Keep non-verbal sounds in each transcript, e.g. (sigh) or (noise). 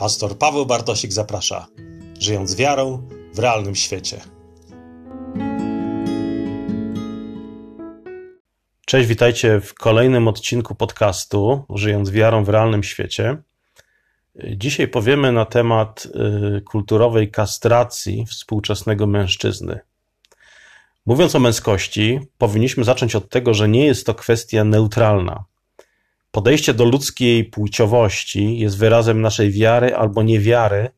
Pastor Paweł Bartosik zaprasza, żyjąc wiarą w realnym świecie. Cześć, witajcie w kolejnym odcinku podcastu Żyjąc wiarą w realnym świecie. Dzisiaj powiemy na temat y, kulturowej kastracji współczesnego mężczyzny. Mówiąc o męskości, powinniśmy zacząć od tego, że nie jest to kwestia neutralna. Podejście do ludzkiej płciowości jest wyrazem naszej wiary albo niewiary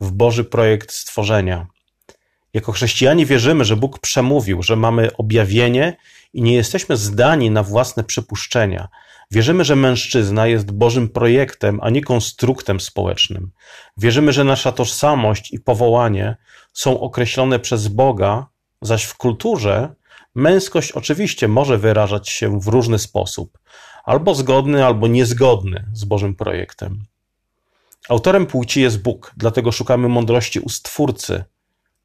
w Boży projekt stworzenia. Jako chrześcijanie wierzymy, że Bóg przemówił, że mamy objawienie i nie jesteśmy zdani na własne przypuszczenia. Wierzymy, że mężczyzna jest Bożym projektem, a nie konstruktem społecznym. Wierzymy, że nasza tożsamość i powołanie są określone przez Boga, zaś w kulturze męskość oczywiście może wyrażać się w różny sposób, albo zgodny, albo niezgodny z Bożym projektem. Autorem płci jest Bóg, dlatego szukamy mądrości u Stwórcy.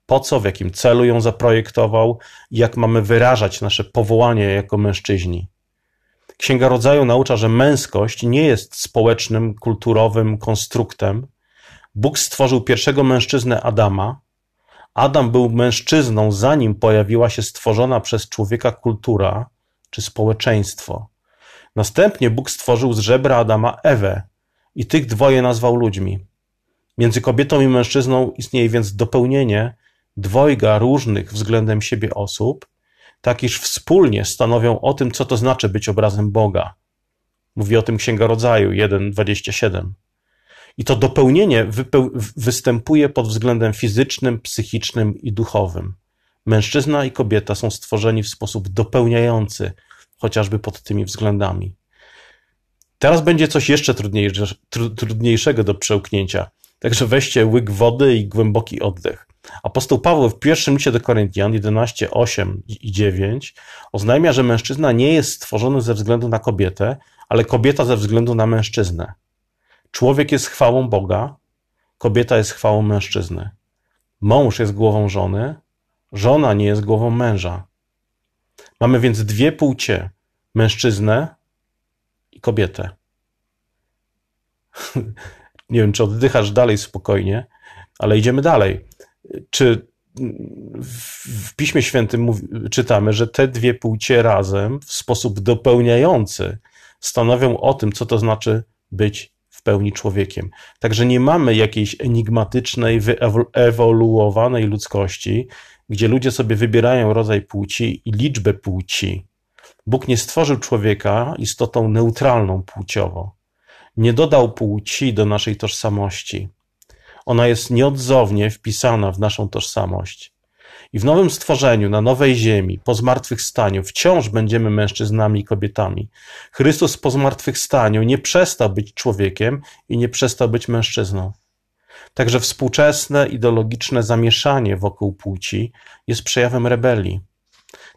Po co, w jakim celu ją zaprojektował i jak mamy wyrażać nasze powołanie jako mężczyźni. Księga Rodzaju naucza, że męskość nie jest społecznym, kulturowym konstruktem. Bóg stworzył pierwszego mężczyznę Adama. Adam był mężczyzną, zanim pojawiła się stworzona przez człowieka kultura czy społeczeństwo. Następnie Bóg stworzył z żebra Adama Ewę i tych dwoje nazwał ludźmi. Między kobietą i mężczyzną istnieje więc dopełnienie dwojga różnych względem siebie osób, tak iż wspólnie stanowią o tym, co to znaczy być obrazem Boga. Mówi o tym Księga Rodzaju 1:27. I to dopełnienie występuje pod względem fizycznym, psychicznym i duchowym. Mężczyzna i kobieta są stworzeni w sposób dopełniający, chociażby pod tymi względami. Teraz będzie coś jeszcze trudniejszego do przełknięcia. Także weźcie łyk wody i głęboki oddech. Apostoł Paweł w pierwszym liście do Koryntian 11, 8 i 9 oznajmia, że mężczyzna nie jest stworzony ze względu na kobietę, ale kobieta ze względu na mężczyznę. Człowiek jest chwałą Boga, kobieta jest chwałą mężczyzny. Mąż jest głową żony, żona nie jest głową męża. Mamy więc dwie płcie: mężczyznę i kobietę. (laughs) Nie wiem, czy oddychasz dalej spokojnie, ale idziemy dalej. Czy w Piśmie Świętym czytamy, że te dwie płcie razem w sposób dopełniający stanowią o tym, co to znaczy być w pełni człowiekiem. Także nie mamy jakiejś enigmatycznej, wyewoluowanej ludzkości, gdzie ludzie sobie wybierają rodzaj płci i liczbę płci. Bóg nie stworzył człowieka istotą neutralną płciowo. Nie dodał płci do naszej tożsamości. Ona jest nieodzownie wpisana w naszą tożsamość. I w nowym stworzeniu, na nowej ziemi, po zmartwychwstaniu, wciąż będziemy mężczyznami i kobietami. Chrystus po zmartwychwstaniu nie przestał być człowiekiem i nie przestał być mężczyzną. Także współczesne ideologiczne zamieszanie wokół płci jest przejawem rebelii.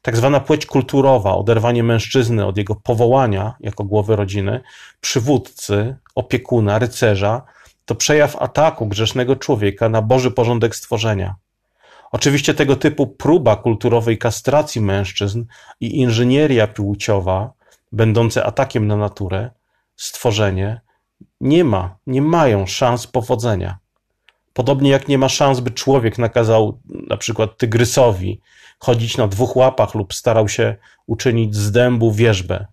Tak zwana płeć kulturowa, oderwanie mężczyzny od jego powołania jako głowy rodziny, przywódcy, opiekuna, rycerza, to przejaw ataku grzesznego człowieka na Boży porządek stworzenia. Oczywiście tego typu próba kulturowej kastracji mężczyzn i inżynieria płciowa, będące atakiem na naturę, stworzenie, nie ma, nie mają szans powodzenia. Podobnie jak nie ma szans, by człowiek nakazał na przykład tygrysowi chodzić na dwóch łapach lub starał się uczynić z dębu wierzbę.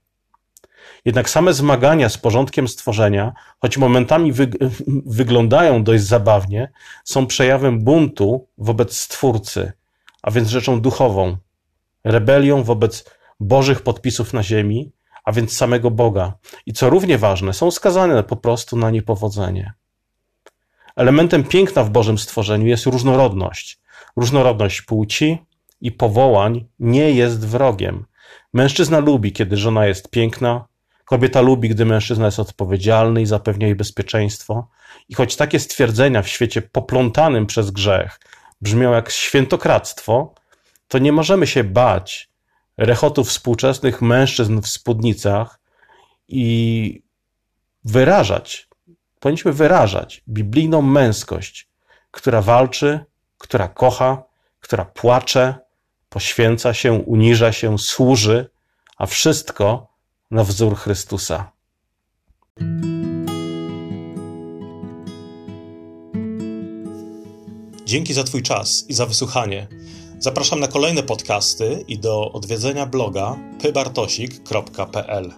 Jednak same zmagania z porządkiem stworzenia, choć momentami wy (laughs) wyglądają dość zabawnie, są przejawem buntu wobec Stwórcy, a więc rzeczą duchową, rebelią wobec Bożych podpisów na ziemi, a więc samego Boga. I co równie ważne, są skazane po prostu na niepowodzenie. Elementem piękna w Bożym stworzeniu jest różnorodność. Różnorodność płci i powołań nie jest wrogiem. Mężczyzna lubi, kiedy żona jest piękna, kobieta lubi, gdy mężczyzna jest odpowiedzialny i zapewnia jej bezpieczeństwo. I choć takie stwierdzenia w świecie poplątanym przez grzech brzmią jak świętokradztwo, to nie możemy się bać rechotów współczesnych mężczyzn w spódnicach i wyrażać powinniśmy wyrażać biblijną męskość, która walczy, która kocha, która płacze, poświęca się, uniża się, służy, a wszystko na wzór Chrystusa. Dzięki za Twój czas i za wysłuchanie. Zapraszam na kolejne podcasty i do odwiedzenia bloga pybartosik.pl.